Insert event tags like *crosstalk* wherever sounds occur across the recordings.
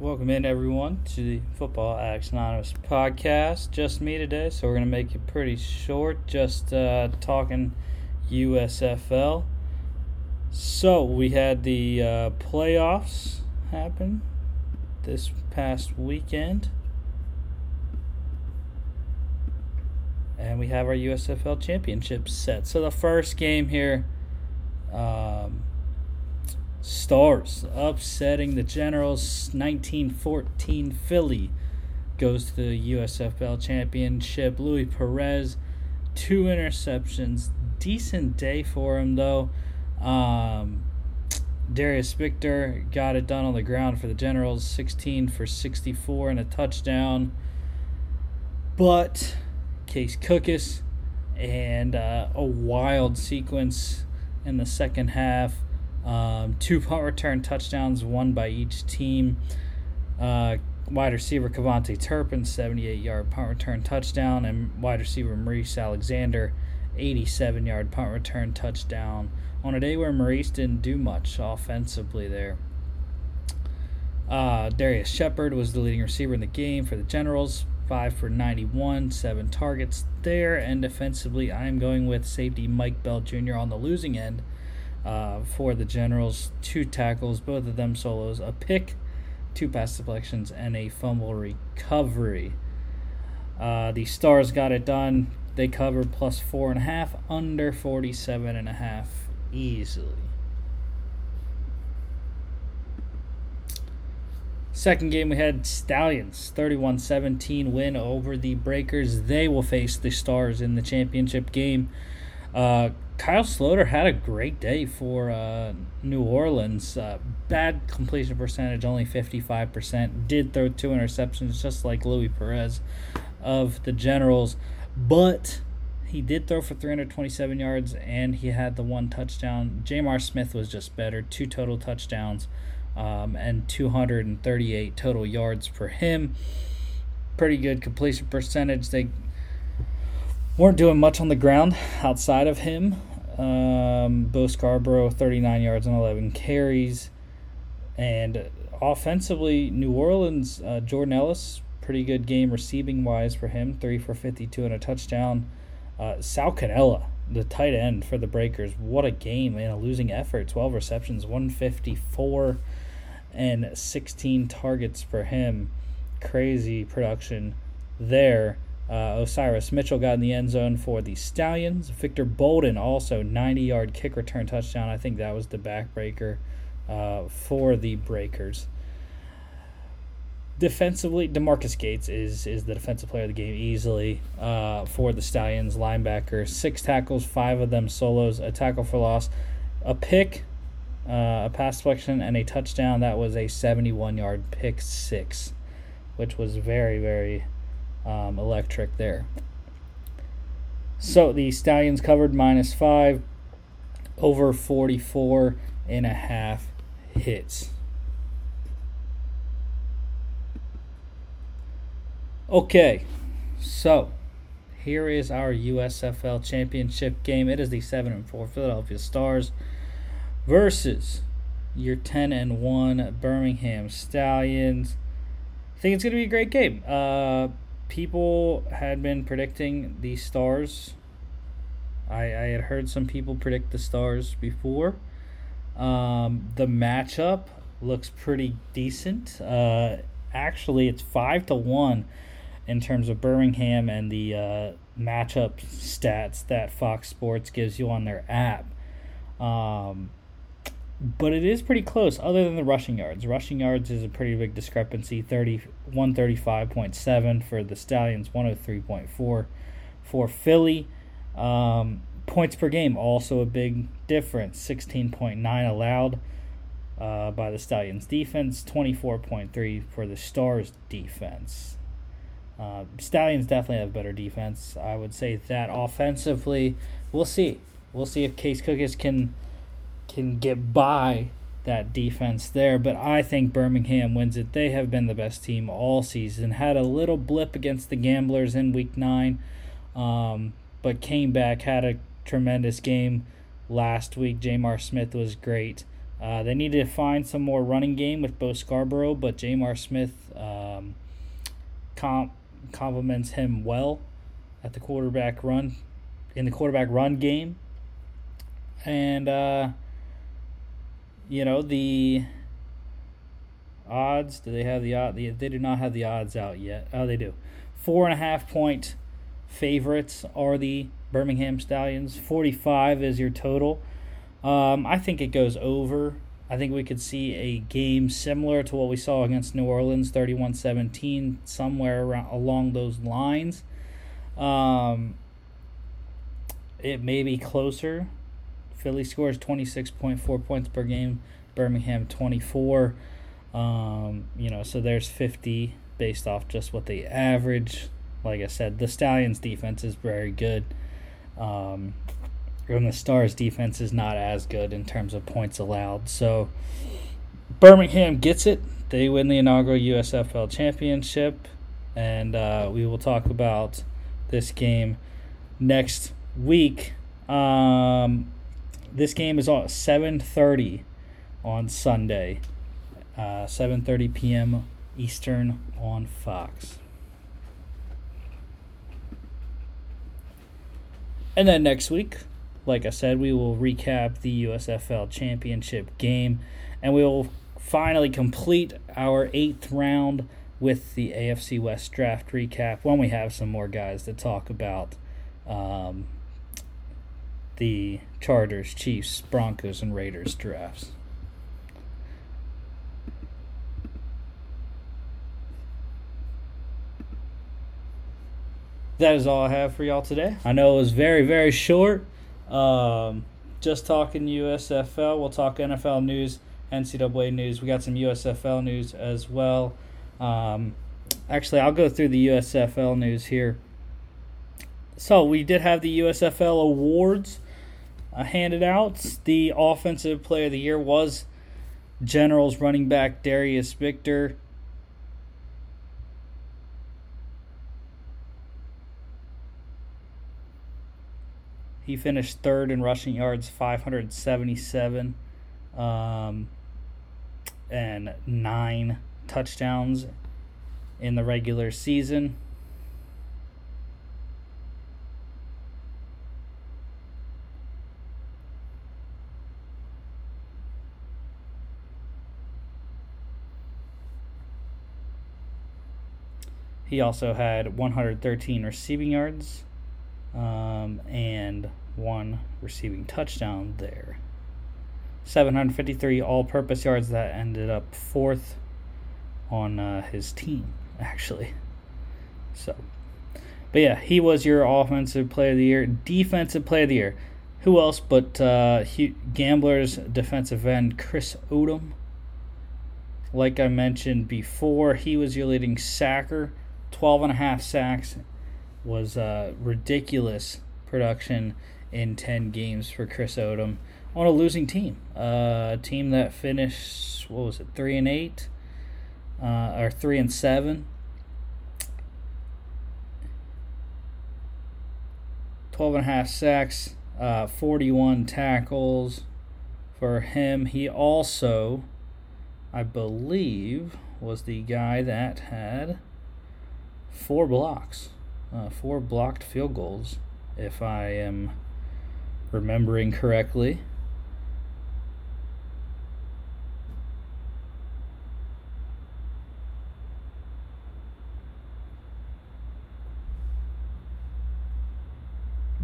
Welcome in, everyone, to the Football Addicts Anonymous podcast. Just me today, so we're going to make it pretty short, just uh, talking USFL. So, we had the uh, playoffs happen this past weekend. And we have our USFL championship set. So, the first game here. Um, Stars upsetting the Generals 1914 Philly goes to the USFL championship. Luis Perez, two interceptions. Decent day for him though. Um, Darius Victor got it done on the ground for the Generals, 16 for 64 and a touchdown. But Case Cookus and uh, a wild sequence in the second half um, two *laughs* punt return touchdowns, one by each team. Uh, wide receiver KaVontae Turpin, 78 yard punt return touchdown, and wide receiver Maurice Alexander, 87 yard punt return touchdown on a day where Maurice didn't do much offensively there. Uh, Darius Shepherd was the leading receiver in the game for the Generals, 5 for 91, 7 targets there, and defensively, I'm going with safety Mike Bell Jr. on the losing end uh, for the Generals. Two tackles, both of them solos, a pick, two pass deflections, and a fumble recovery. Uh, the Stars got it done. They covered plus four and a half, under 47 and a half easily. Second game, we had Stallions 31 17 win over the Breakers. They will face the Stars in the championship game. Uh, Kyle Sloter had a great day for uh, New Orleans. Uh, bad completion percentage, only 55%. Did throw two interceptions, just like Luis Perez of the Generals. But he did throw for 327 yards and he had the one touchdown. J'Mar Smith was just better. Two total touchdowns um, and 238 total yards for him. Pretty good completion percentage. They weren't doing much on the ground outside of him. Um, Bo Scarborough, 39 yards and 11 carries. And offensively, New Orleans, uh, Jordan Ellis, pretty good game receiving wise for him, 3 for 52 and a touchdown. Uh, Sal Cannella, the tight end for the Breakers, what a game and a losing effort. 12 receptions, 154 and 16 targets for him. Crazy production there. Uh, Osiris Mitchell got in the end zone for the Stallions. Victor Bolden also 90 yard kick return touchdown. I think that was the backbreaker uh, for the Breakers. Defensively, DeMarquis Gates is is the defensive player of the game easily uh, for the Stallions. Linebacker, six tackles, five of them solos, a tackle for loss, a pick, uh, a pass deflection, and a touchdown. That was a 71 yard pick six, which was very very um, electric there. So the Stallions covered minus five, over 44 and a half hits. Okay, so here is our USFL championship game. It is the 7 and 4 Philadelphia Stars versus your 10 and 1 Birmingham Stallions. I think it's going to be a great game. Uh, people had been predicting the stars. I, I had heard some people predict the stars before. Um, the matchup looks pretty decent. Uh, actually, it's five to one in terms of Birmingham and the uh, matchup stats that Fox Sports gives you on their app. Um, but it is pretty close other than the rushing yards. Rushing yards is a pretty big discrepancy 30 135.7 for the Stallions, 103.4 for Philly. Um, points per game also a big difference 16.9 allowed uh, by the Stallions defense, 24.3 for the Stars defense. Uh, Stallions definitely have better defense. I would say that offensively, we'll see. We'll see if Case Cookus can can get by that defense there. But I think Birmingham wins it. They have been the best team all season. Had a little blip against the Gamblers in week nine, um, but came back, had a tremendous game last week. J'Mar Smith was great. Uh, they need to find some more running game with Bo Scarborough, but J'Mar Smith um, comp- complements him well at the quarterback run in the quarterback run game. And uh, you know the odds. Do they have the odd? They do not have the odds out yet. Oh, they do. Four and a half point favorites are the Birmingham Stallions. Forty-five is your total. Um, I think it goes over. I think we could see a game similar to what we saw against New Orleans, 31 17, somewhere around along those lines. Um, it may be closer. Philly scores 26.4 points per game, Birmingham 24. Um, you know, so there's 50 based off just what they average. Like I said, the Stallions' defense is very good. Um, and the Stars' defense is not as good in terms of points allowed. So Birmingham gets it. They win the inaugural USFL championship. And uh, we will talk about this game next week. Um, this game is on 7:30 on Sunday, uh, 7:30 p.m. Eastern on Fox. And then next week, like I said, we will recap the USFL championship game, and we will finally complete our eighth round with the AFC West draft recap when we have some more guys to talk about. Um, the Chargers, Chiefs, Broncos, and Raiders drafts. That is all I have for y'all today. I know it was very, very short. Um, just talking USFL. We'll talk NFL news, NCAA news. We got some USFL news as well. Um, actually, I'll go through the USFL news here. So we did have the USFL awards uh, handed out. The offensive player of the year was Generals running back Darius Victor. He finished third in rushing yards, 577, um, and nine touchdowns in the regular season. He also had 113 receiving yards um, and one receiving touchdown there. 753 all purpose yards that ended up fourth on uh, his team, *laughs* actually. So, but yeah, he was your offensive player of the year, defensive player of the year. Who else but uh, Gamblers defensive end Chris Odom? Like I mentioned before, he was your leading sacker 12 and a half sacks was a ridiculous production in 10 games for Chris Odom on a losing team. Uh, a team that finished, what was it, 3 and 8? Uh, or 3 and 7. 12 and a half sacks, uh, 41 tackles for him. He also, I believe, was the guy that had four blocks, uh, four blocked field goals, if I am remembering correctly.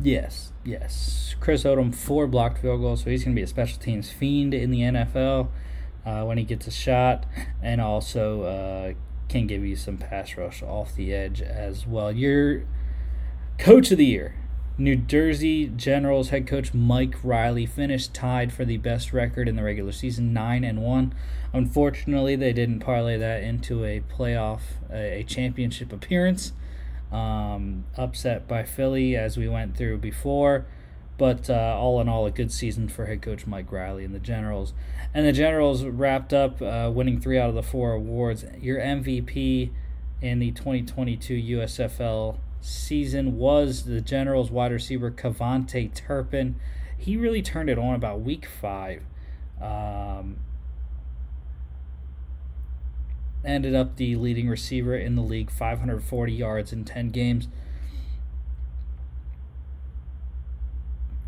Yes, yes. Chris Odom, four blocked field goals, so he's going to be a special teams fiend in the NFL uh, when he gets a shot, and also uh, can give you some pass rush off the edge as well. Your coach of the year, New Jersey Generals head coach Mike Riley finished tied for the best record in the regular season, nine and one. Unfortunately, they didn't parlay that into a playoff, a championship appearance. Um, upset by Philly, as we went through before. But uh, all in all, a good season for head coach Mike Riley and the Generals. And the Generals wrapped up uh, winning three out of the four awards. Your MVP in the 2022 USFL season was the Generals wide receiver KaVontae Turpin. He really turned it on about week five. Um, ended up the leading receiver in the league, 540 yards in 10 games.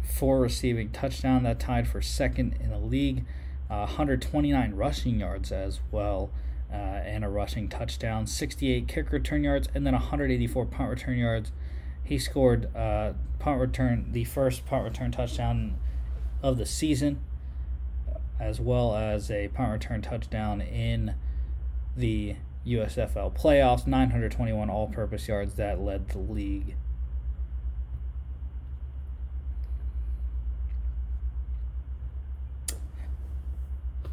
Four receiving touchdown that tied for second in the league. Uh, 129 rushing yards as well, uh, and a rushing touchdown. 68 kick return yards, and then 184 punt return yards. He scored uh, punt return, the first punt return touchdown of the season, as well as a punt return touchdown in the USFL playoffs. 921 all purpose yards that led the league.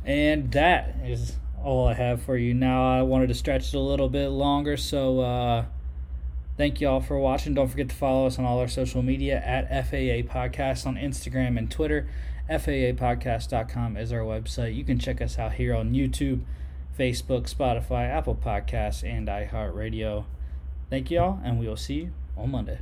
And that is all I have for you now. I wanted to stretch it a little bit longer, so uh, thank you all for watching. Don't forget to follow us on all our social media at FAA Podcast on Instagram and Twitter. FAApodcast.com is our website. You can check us out here on YouTube, Facebook, Spotify, Apple Podcasts, and iHeartRadio. Thank you all, and we will see you on Monday.